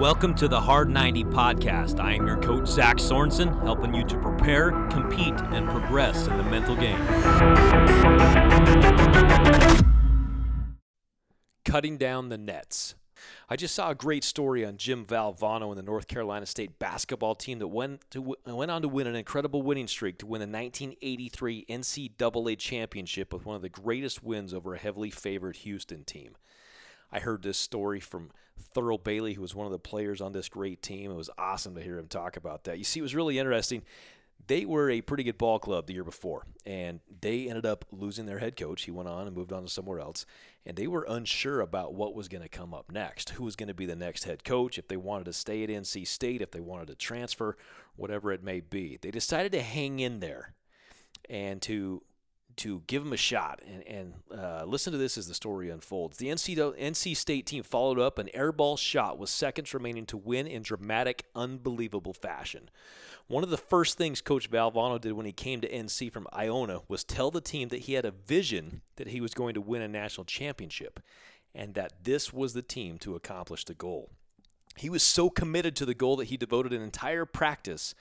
Welcome to the Hard 90 podcast. I am your coach, Zach Sorensen, helping you to prepare, compete, and progress in the mental game. Cutting down the nets. I just saw a great story on Jim Valvano and the North Carolina State basketball team that went to went on to win an incredible winning streak to win the 1983 NCAA championship with one of the greatest wins over a heavily favored Houston team. I heard this story from Thurl Bailey, who was one of the players on this great team. It was awesome to hear him talk about that. You see, it was really interesting. They were a pretty good ball club the year before, and they ended up losing their head coach. He went on and moved on to somewhere else, and they were unsure about what was going to come up next, who was going to be the next head coach, if they wanted to stay at NC State, if they wanted to transfer, whatever it may be. They decided to hang in there and to to give him a shot. And, and uh, listen to this as the story unfolds. The NC, NC State team followed up an airball shot with seconds remaining to win in dramatic, unbelievable fashion. One of the first things Coach Valvano did when he came to NC from Iona was tell the team that he had a vision that he was going to win a national championship and that this was the team to accomplish the goal. He was so committed to the goal that he devoted an entire practice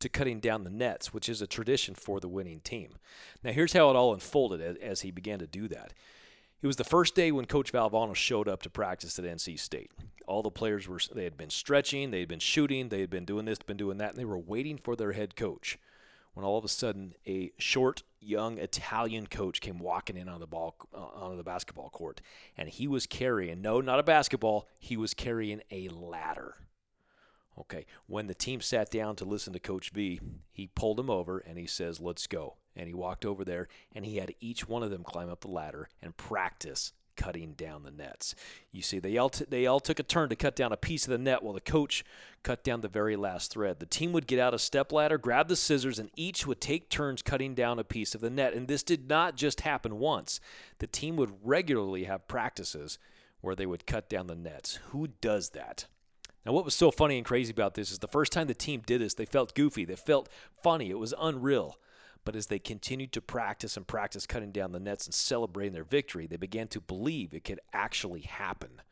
to cutting down the nets, which is a tradition for the winning team. Now, here's how it all unfolded as, he began to do that. It was the first day when Coach Valvano showed up to practice at NC State. All the players were they had been stretching, they had been shooting, they had been doing this, been doing that, and they were waiting for their head coach. When all of a sudden, a short, young Italian coach came walking in on the ball uh, onto the basketball court, and he was carrying no, not a basketball, he was carrying a ladder. Okay, when the team sat down to listen to Coach V, he pulled him over and he says, Let's go. And he walked over there and he had each one of them climb up the ladder and practice cutting down the nets. You see, they all, t- they all took a turn to cut down a piece of the net while the coach cut down the very last thread. The team would get out a step ladder, grab the scissors, and each would take turns cutting down a piece of the net. And this did not just happen once, the team would regularly have practices where they would cut down the nets. Who does that? Now, what was so funny and crazy about this is the first time the team did this, they felt goofy. They felt funny. It was unreal. But as they continued to practice and practice cutting down the nets and celebrating their victory, they began to believe it could actually happen.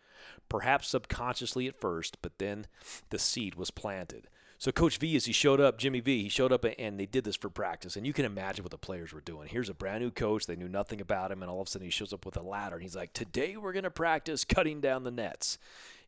Perhaps subconsciously at first, but then the seed was planted. So Coach V, as he showed up, Jimmy V, he showed up and they did this for practice. And you can imagine what the players were doing. Here's a brand new coach. They knew nothing about him. And all of a sudden he shows up with a ladder. And he's like, today we're going to practice cutting down the nets.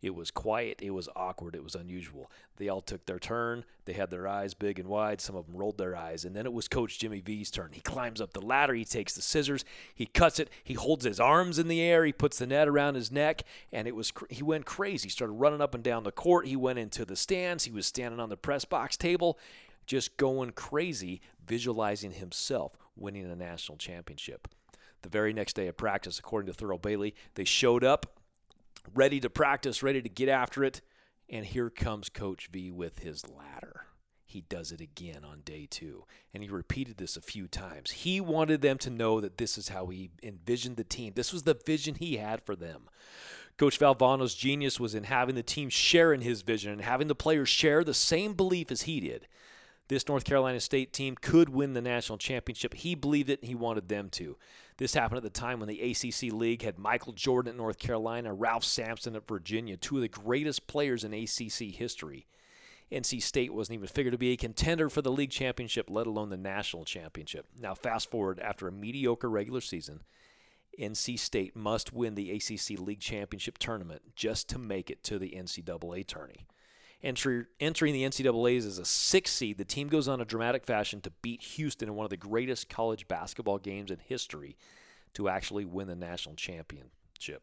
It was quiet. It was awkward. It was unusual. They all took their turn. They had their eyes big and wide. Some of them rolled their eyes. And then it was Coach Jimmy V's turn. He climbs up the ladder. He takes the scissors. He cuts it. He holds his arms in the air. He puts the net around his neck. And it was he went crazy. He started running up and down the court. He went into the stands. He was standing on the press box table, just going crazy, visualizing himself winning a national championship. The very next day of practice, according to Thurl Bailey, they showed up ready to practice, ready to get after it. And here comes Coach V with his ladder. He does it again on day two. And he repeated this a few times. He wanted them to know that this is how he envisioned the team. This was the vision he had for them. Coach Valvano's genius was in having the team share in his vision and having the players share the same belief as he did. This North Carolina State team could win the national championship. He believed it and he wanted them to. This happened at the time when the ACC League had Michael Jordan at North Carolina, Ralph Sampson at Virginia, two of the greatest players in ACC history. NC State wasn't even figured to be a contender for the league championship, let alone the national championship. Now, fast forward after a mediocre regular season, NC State must win the ACC League Championship tournament just to make it to the NCAA tourney. Entry, entering the NCAAs as a six seed, the team goes on a dramatic fashion to beat Houston in one of the greatest college basketball games in history to actually win the national championship.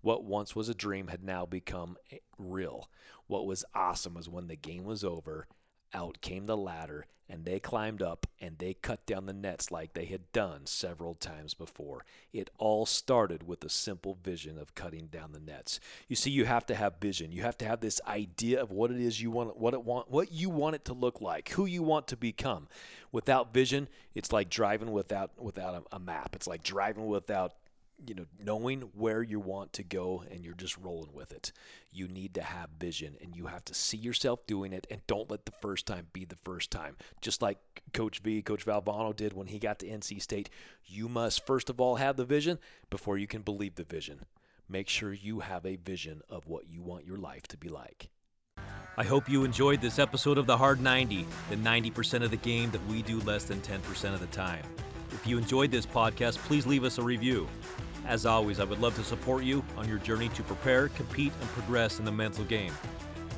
What once was a dream had now become real. What was awesome was when the game was over out came the ladder, and they climbed up and they cut down the nets like they had done several times before. It all started with a simple vision of cutting down the nets. You see, you have to have vision. You have to have this idea of what it is you want, what it want, what you want it to look like, who you want to become. Without vision, it's like driving without without a, a map. It's like driving without you know, knowing where you want to go and you're just rolling with it. You need to have vision and you have to see yourself doing it and don't let the first time be the first time. Just like Coach V, Coach Valvano did when he got to NC State, you must first of all have the vision before you can believe the vision. Make sure you have a vision of what you want your life to be like. I hope you enjoyed this episode of The Hard 90, the 90% of the game that we do less than 10% of the time. If you enjoyed this podcast, please leave us a review. As always, I would love to support you on your journey to prepare, compete, and progress in the mental game.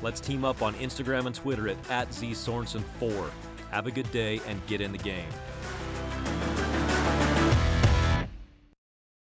Let's team up on Instagram and Twitter at, at ZSorensen4. Have a good day and get in the game.